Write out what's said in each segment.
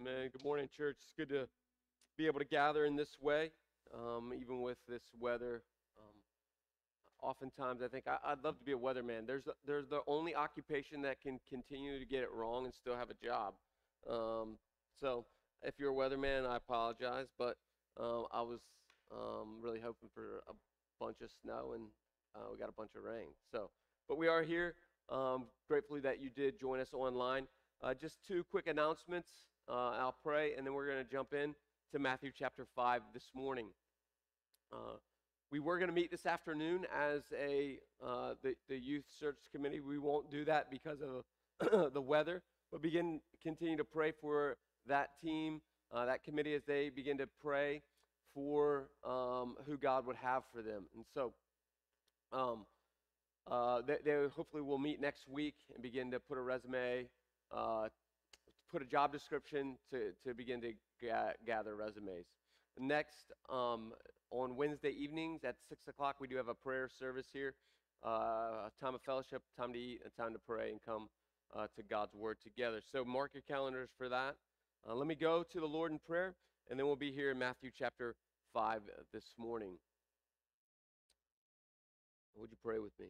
Amen. Good morning, church. It's good to be able to gather in this way, um, even with this weather. Um, oftentimes, I think I, would love to be a weatherman. There's the, there's the only occupation that can continue to get it wrong and still have a job. Um, so, if you're a weatherman, I apologize, but um, I was um, really hoping for a bunch of snow, and uh, we got a bunch of rain. So, but we are here. Um, gratefully that you did join us online. Uh, just two quick announcements. Uh, I'll pray, and then we're going to jump in to Matthew chapter 5 this morning. Uh, we were going to meet this afternoon as a uh, the, the youth search committee. We won't do that because of the weather, but begin continue to pray for that team, uh, that committee, as they begin to pray for um, who God would have for them. And so, um, uh, they, they, hopefully will meet next week and begin to put a resume uh, put a job description to, to begin to ga- gather resumes. Next, um, on Wednesday evenings at 6 o'clock, we do have a prayer service here. Uh, a time of fellowship, time to eat, a time to pray and come uh, to God's Word together. So mark your calendars for that. Uh, let me go to the Lord in prayer, and then we'll be here in Matthew chapter 5 this morning. Would you pray with me?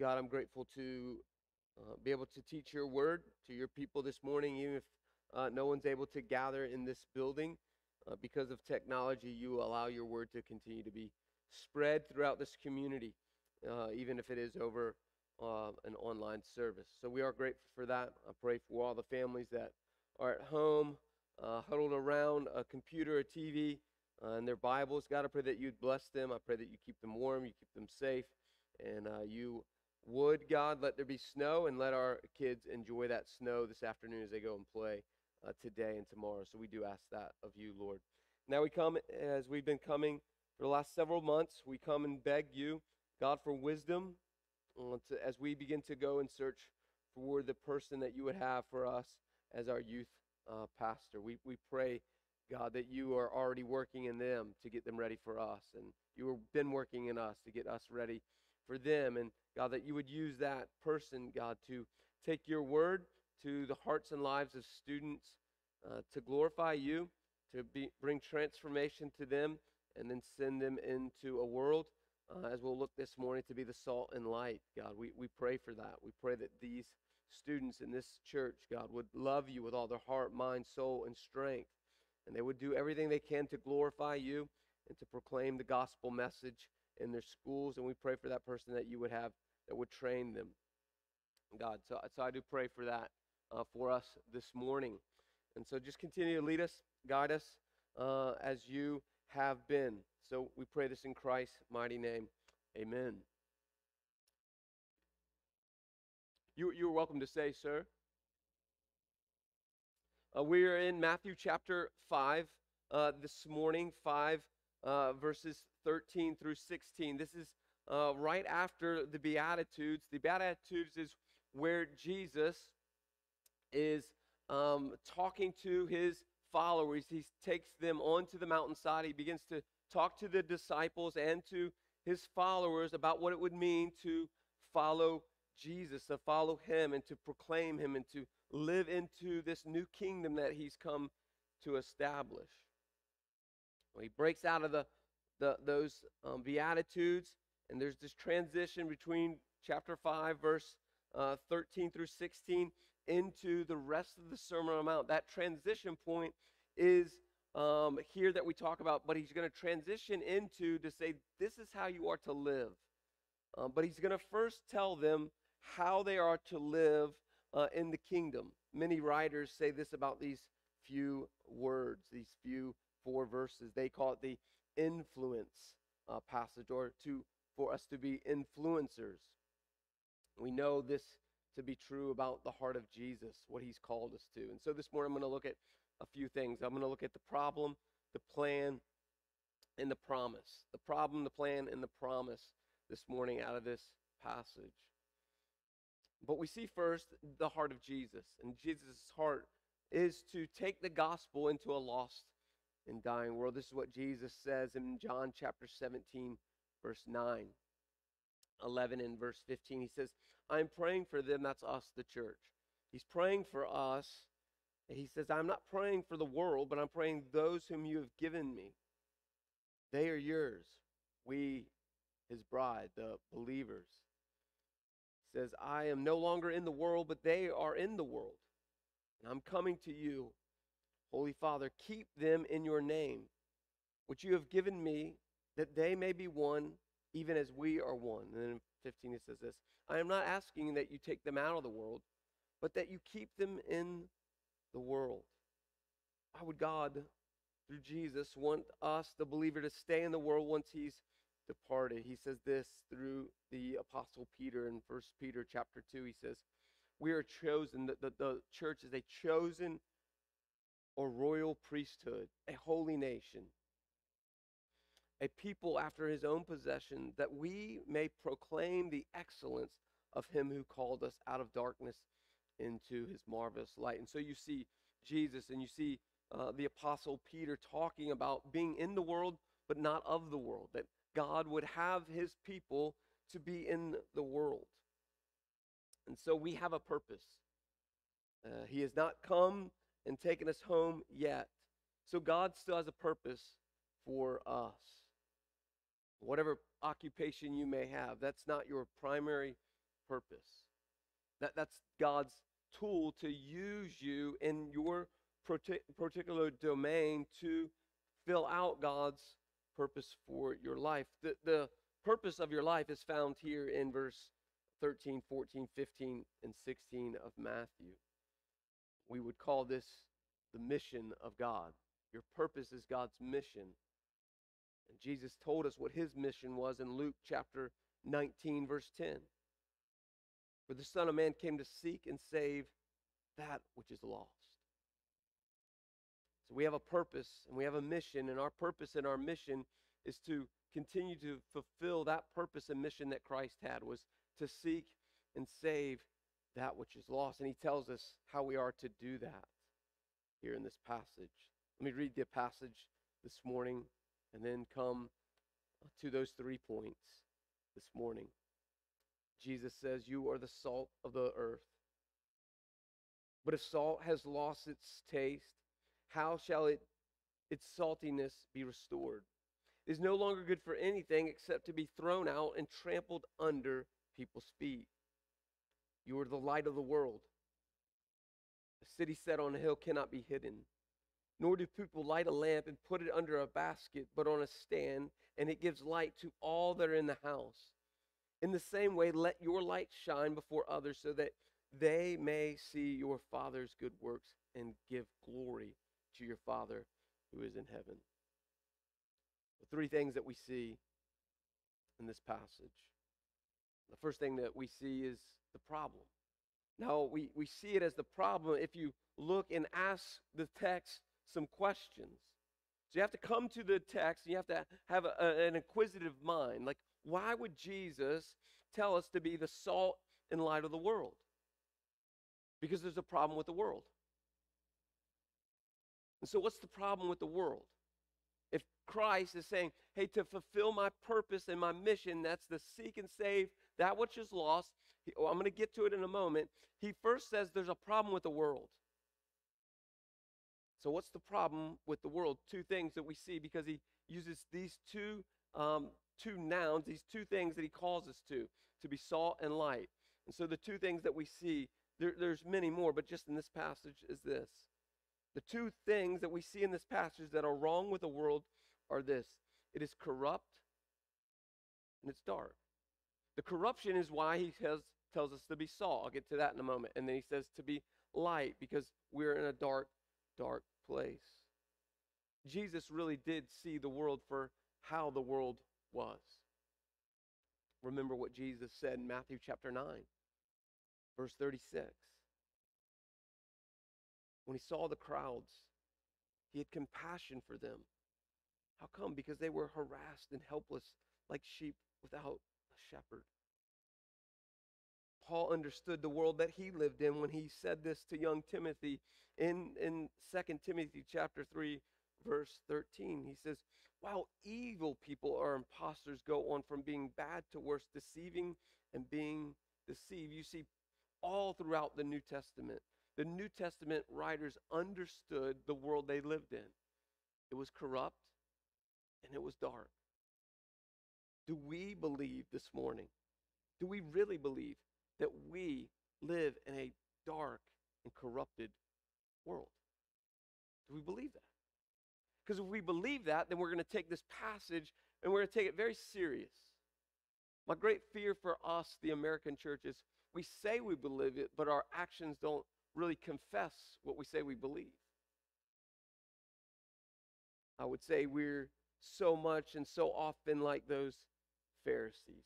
God, I'm grateful to uh, be able to teach your word to your people this morning, even if uh, no one's able to gather in this building. Uh, because of technology, you allow your word to continue to be spread throughout this community, uh, even if it is over uh, an online service. So we are grateful for that. I pray for all the families that are at home, uh, huddled around a computer, a TV, and their Bibles. God, I pray that you'd bless them. I pray that you keep them warm, you keep them safe, and you would, God, let there be snow and let our kids enjoy that snow this afternoon as they go and play uh, today and tomorrow. So we do ask that of you, Lord. Now we come, as we've been coming for the last several months, we come and beg you, God, for wisdom uh, as we begin to go and search for the person that you would have for us as our youth uh, pastor. We, we pray, God, that you are already working in them to get them ready for us, and you have been working in us to get us ready for them. And God, that you would use that person, God, to take your word to the hearts and lives of students uh, to glorify you, to be, bring transformation to them, and then send them into a world, uh, as we'll look this morning, to be the salt and light. God, we, we pray for that. We pray that these students in this church, God, would love you with all their heart, mind, soul, and strength. And they would do everything they can to glorify you and to proclaim the gospel message in their schools. And we pray for that person that you would have that would train them. God, so, so I do pray for that uh, for us this morning. And so just continue to lead us, guide us uh, as you have been. So we pray this in Christ's mighty name. Amen. You, you're welcome to say, sir. Uh, we are in Matthew chapter 5 uh, this morning, 5 uh, verses 13 through 16. This is uh, right after the Beatitudes. The Beatitudes is where Jesus is um, talking to his followers. He takes them onto the mountainside. He begins to talk to the disciples and to his followers about what it would mean to follow Jesus, to follow him, and to proclaim him, and to live into this new kingdom that he's come to establish. Well, he breaks out of the, the those um, beatitudes and there's this transition between chapter 5, verse uh, 13 through 16, into the rest of the Sermon on the Mount. That transition point is um, here that we talk about, but he's going to transition into to say, this is how you are to live. Um, but he's going to first tell them how they are to live uh, in the kingdom. Many writers say this about these few words, these few four verses. They call it the influence uh, passage, or to for us to be influencers. We know this to be true about the heart of Jesus, what he's called us to. And so this morning I'm going to look at a few things. I'm going to look at the problem, the plan, and the promise. The problem, the plan, and the promise this morning out of this passage. But we see first the heart of Jesus. And Jesus' heart is to take the gospel into a lost and dying world. This is what Jesus says in John chapter 17, verse 9, 11, and verse 15. He says, I'm praying for them. That's us, the church. He's praying for us he says, I'm not praying for the world, but I'm praying those whom you have given me. They are yours. We, his bride, the believers. He says, I am no longer in the world, but they are in the world. And I'm coming to you. Holy Father, keep them in your name, which you have given me, that they may be one, even as we are one. And then in 15 it says this I am not asking that you take them out of the world, but that you keep them in the world. Why would God, through Jesus, want us, the believer, to stay in the world once he's departed? He says this through the apostle Peter in 1 Peter chapter 2. He says, We are chosen, the, the, the church is a chosen or royal priesthood, a holy nation, a people after his own possession, that we may proclaim the excellence of him who called us out of darkness into his marvelous light. And so you see Jesus and you see uh, the Apostle Peter talking about being in the world, but not of the world, that God would have his people to be in the world. And so we have a purpose. Uh, he has not come and taken us home yet. So God still has a purpose for us. Whatever occupation you may have, that's not your primary purpose. That, that's God's tool to use you in your particular domain to fill out God's purpose for your life. The, the purpose of your life is found here in verse 13, 14, 15, and 16 of Matthew. We would call this the mission of God. Your purpose is God's mission. And Jesus told us what his mission was in Luke chapter 19, verse 10 For the Son of Man came to seek and save that which is lost. So we have a purpose and we have a mission, and our purpose and our mission is to continue to fulfill that purpose and mission that Christ had was to seek and save that which is lost. And he tells us how we are to do that here in this passage. Let me read the passage this morning and then come to those three points this morning. Jesus says, You are the salt of the earth. But if salt has lost its taste, how shall it, its saltiness be restored? It is no longer good for anything except to be thrown out and trampled under people's feet. You are the light of the world. A city set on a hill cannot be hidden. Nor do people light a lamp and put it under a basket, but on a stand, and it gives light to all that are in the house. In the same way, let your light shine before others so that they may see your Father's good works and give glory to your Father who is in heaven. The three things that we see in this passage. The first thing that we see is the problem. Now, we, we see it as the problem if you look and ask the text some questions. So you have to come to the text and you have to have a, an inquisitive mind. Like, why would Jesus tell us to be the salt and light of the world? Because there's a problem with the world. And so, what's the problem with the world? If Christ is saying, hey, to fulfill my purpose and my mission, that's to seek and save that which is lost. He, oh, I'm going to get to it in a moment. He first says there's a problem with the world. So, what's the problem with the world? Two things that we see because he uses these two um, two nouns, these two things that he calls us to, to be salt and light. And so the two things that we see, there, there's many more, but just in this passage is this. The two things that we see in this passage that are wrong with the world are this it is corrupt and it's dark. The corruption is why he has, tells us to be salt. I'll get to that in a moment. And then he says to be light because we're in a dark, dark place. Jesus really did see the world for how the world was. Remember what Jesus said in Matthew chapter 9, verse 36. When he saw the crowds, he had compassion for them. How come? Because they were harassed and helpless like sheep without a shepherd. Paul understood the world that he lived in when he said this to young Timothy in, in 2 Timothy chapter 3, verse 13. He says, while evil people or impostors go on from being bad to worse, deceiving and being deceived. You see, all throughout the New Testament, the New Testament writers understood the world they lived in. It was corrupt and it was dark. Do we believe this morning? Do we really believe that we live in a dark and corrupted world? Do we believe that? Because if we believe that, then we're going to take this passage and we're going to take it very serious. My great fear for us, the American church, is we say we believe it, but our actions don't really confess what we say we believe. I would say we're so much and so often like those Pharisees.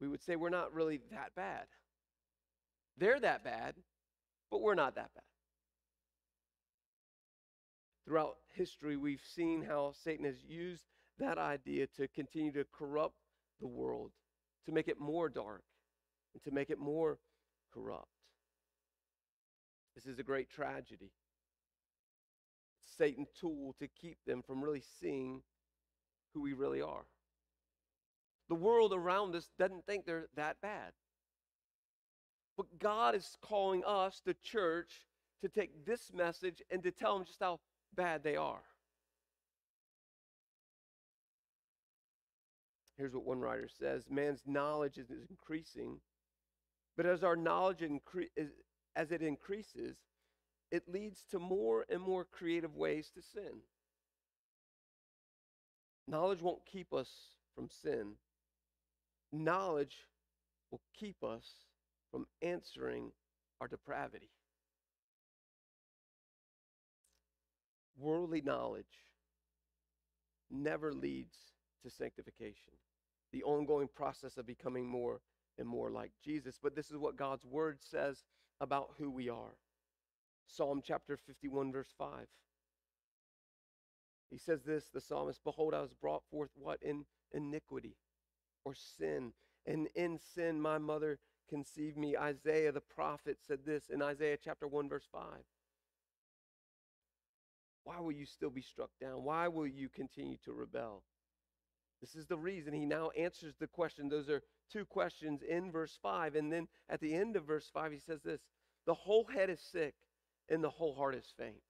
We would say we're not really that bad. They're that bad, but we're not that bad. Throughout history, we've seen how Satan has used that idea to continue to corrupt the world, to make it more dark, and to make it more corrupt. This is a great tragedy. Satan's tool to keep them from really seeing who we really are. The world around us doesn't think they're that bad. But God is calling us, the church, to take this message and to tell them just how bad they are. Here's what one writer says Man's knowledge is increasing, but as our knowledge incre- as it increases, it leads to more and more creative ways to sin. Knowledge won't keep us from sin. Knowledge will keep us from answering our depravity. Worldly knowledge never leads to sanctification, the ongoing process of becoming more and more like Jesus. But this is what God's word says about who we are. Psalm chapter 51, verse 5. He says this, the psalmist, Behold, I was brought forth what? In iniquity or sin. And in sin, my mother conceived me. Isaiah the prophet said this in Isaiah chapter 1, verse 5. Why will you still be struck down? Why will you continue to rebel? This is the reason he now answers the question. Those are two questions in verse 5. And then at the end of verse 5, he says this The whole head is sick, and the whole heart is faint.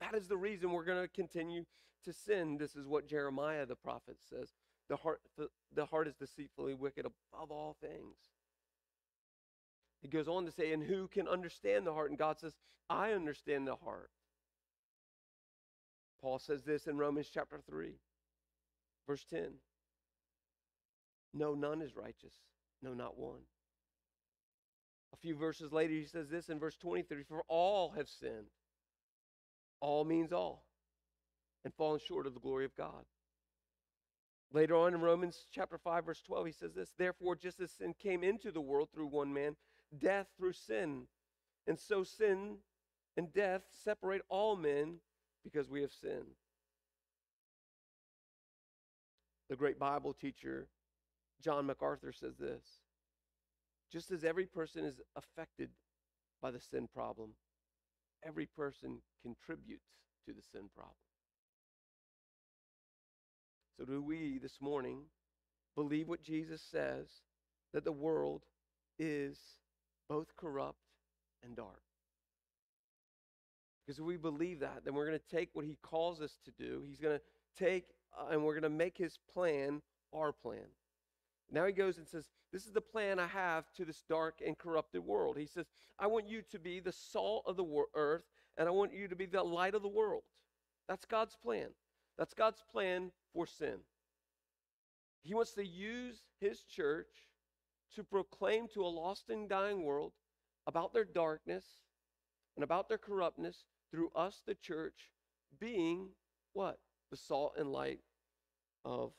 That is the reason we're going to continue to sin. This is what Jeremiah the prophet says. The heart, the, the heart is deceitfully wicked above all things. He goes on to say, And who can understand the heart? And God says, I understand the heart. Paul says this in Romans chapter 3, verse 10. No, none is righteous. No, not one. A few verses later, he says this in verse 23 For all have sinned. All means all, and fallen short of the glory of God. Later on in Romans chapter 5, verse 12, he says this Therefore, just as sin came into the world through one man, death through sin. And so sin and death separate all men because we have sinned. The great Bible teacher John MacArthur says this just as every person is affected by the sin problem, every person contributes to the sin problem. So, do we this morning believe what Jesus says that the world is both corrupt and dark? Because if we believe that, then we're going to take what he calls us to do. He's going to take uh, and we're going to make his plan our plan. Now he goes and says, This is the plan I have to this dark and corrupted world. He says, I want you to be the salt of the wor- earth, and I want you to be the light of the world. That's God's plan. That's God's plan for sin. He wants to use his church to proclaim to a lost and dying world about their darkness and about their corruptness through us, the church, being what? The salt and light of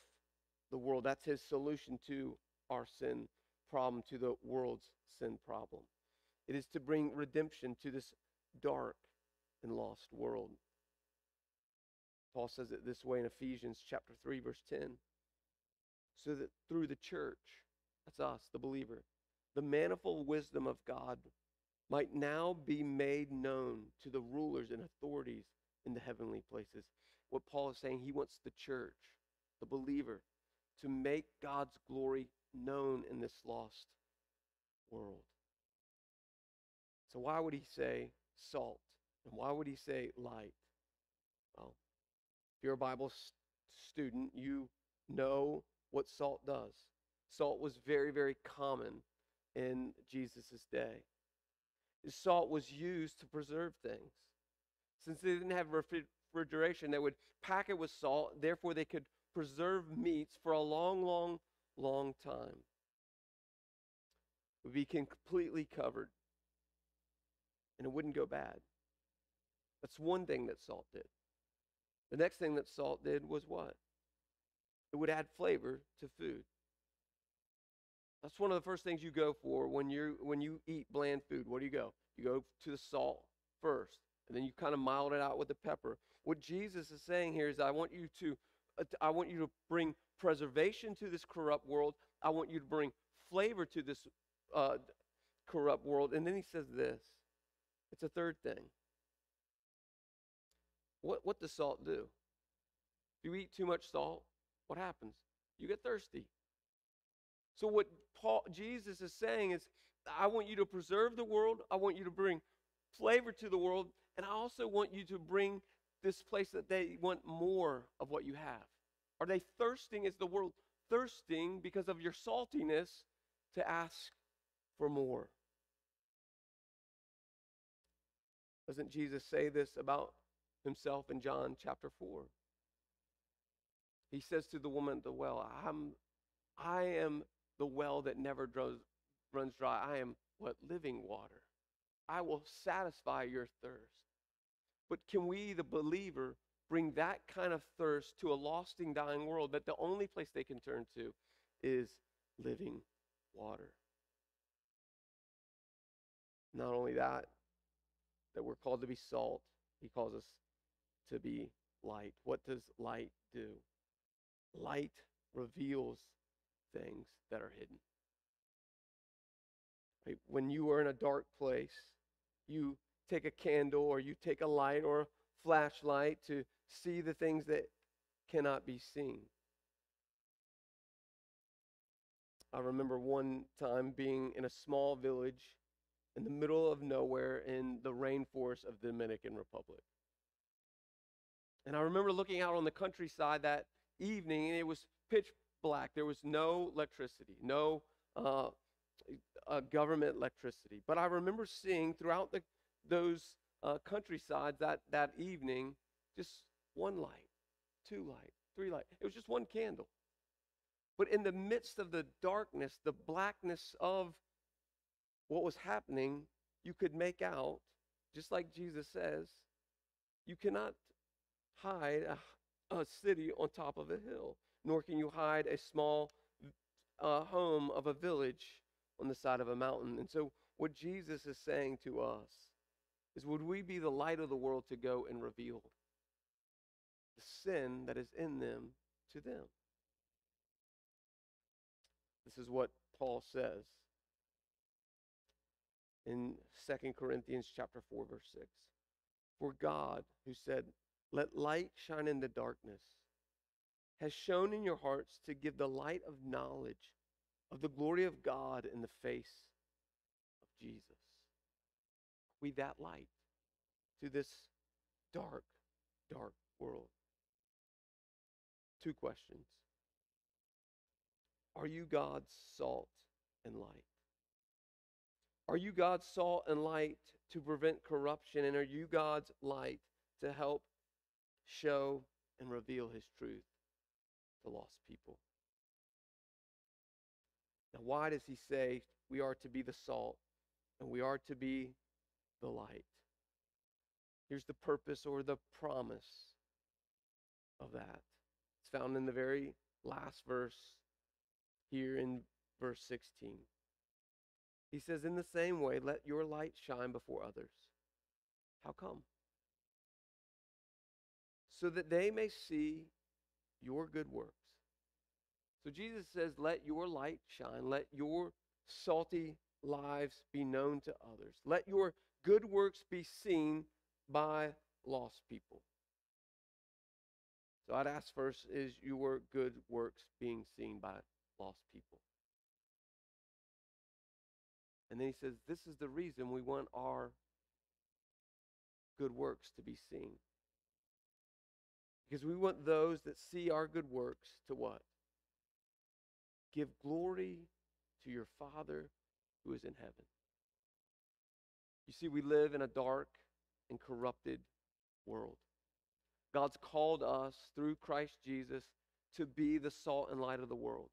the world. That's his solution to our sin problem, to the world's sin problem. It is to bring redemption to this dark and lost world. Paul says it this way in Ephesians chapter 3 verse 10. So that through the church, that's us, the believer, the manifold wisdom of God might now be made known to the rulers and authorities in the heavenly places. What Paul is saying, he wants the church, the believer, to make God's glory known in this lost world. So, why would he say salt? And why would he say light? If you're a Bible student, you know what salt does. Salt was very, very common in Jesus' day. Salt was used to preserve things. Since they didn't have refrigeration, they would pack it with salt, therefore, they could preserve meats for a long, long, long time. It would be completely covered, and it wouldn't go bad. That's one thing that salt did. The next thing that salt did was what? It would add flavor to food. That's one of the first things you go for when you when you eat bland food. What do you go? You go to the salt first, and then you kind of mild it out with the pepper. What Jesus is saying here is, I want you to, I want you to bring preservation to this corrupt world. I want you to bring flavor to this uh, corrupt world. And then he says this. It's a third thing. What what does salt do? If you eat too much salt, what happens? You get thirsty. So what Paul Jesus is saying is I want you to preserve the world, I want you to bring flavor to the world, and I also want you to bring this place that they want more of what you have. Are they thirsting? Is the world thirsting because of your saltiness to ask for more? Doesn't Jesus say this about himself in John chapter 4? He says to the woman at the well, I'm, I am the well that never draws, runs dry. I am what? Living water. I will satisfy your thirst. But can we, the believer, bring that kind of thirst to a lost and dying world that the only place they can turn to is living water? Not only that, that we're called to be salt, he calls us to be light. What does light do? Light reveals things that are hidden. Right? When you are in a dark place, you take a candle or you take a light or a flashlight to see the things that cannot be seen. I remember one time being in a small village in the middle of nowhere in the rainforest of the Dominican Republic. And I remember looking out on the countryside that evening, and it was pitch black. There was no electricity, no uh, uh, government electricity. But I remember seeing throughout the, those uh, countrysides that, that evening just one light, two light, three light. It was just one candle. But in the midst of the darkness, the blackness of what was happening, you could make out, just like Jesus says, you cannot hide a, a city on top of a hill, nor can you hide a small uh, home of a village on the side of a mountain. And so, what Jesus is saying to us is would we be the light of the world to go and reveal the sin that is in them to them? This is what Paul says in 2 Corinthians chapter 4 verse 6. For God, who said, "Let light shine in the darkness," has shown in your hearts to give the light of knowledge of the glory of God in the face of Jesus. We that light to this dark, dark world. Two questions. Are you God's salt and light? Are you God's salt and light to prevent corruption? And are you God's light to help show and reveal his truth to lost people? Now, why does he say we are to be the salt and we are to be the light? Here's the purpose or the promise of that. It's found in the very last verse here in verse 16. He says, In the same way, let your light shine before others. How come? So that they may see your good works. So Jesus says, Let your light shine. Let your salty lives be known to others. Let your good works be seen by lost people. So I'd ask first, is your good works being seen by lost people? And then he says, This is the reason we want our good works to be seen. Because we want those that see our good works to what? Give glory to your Father who is in heaven. You see, we live in a dark and corrupted world. God's called us through Christ Jesus to be the salt and light of the world.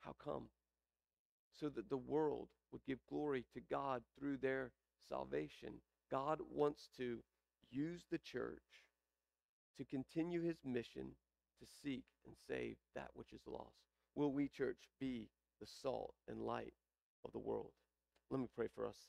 How come? So that the world would give glory to God through their salvation. God wants to use the church to continue his mission to seek and save that which is lost. Will we, church, be the salt and light of the world? Let me pray for us.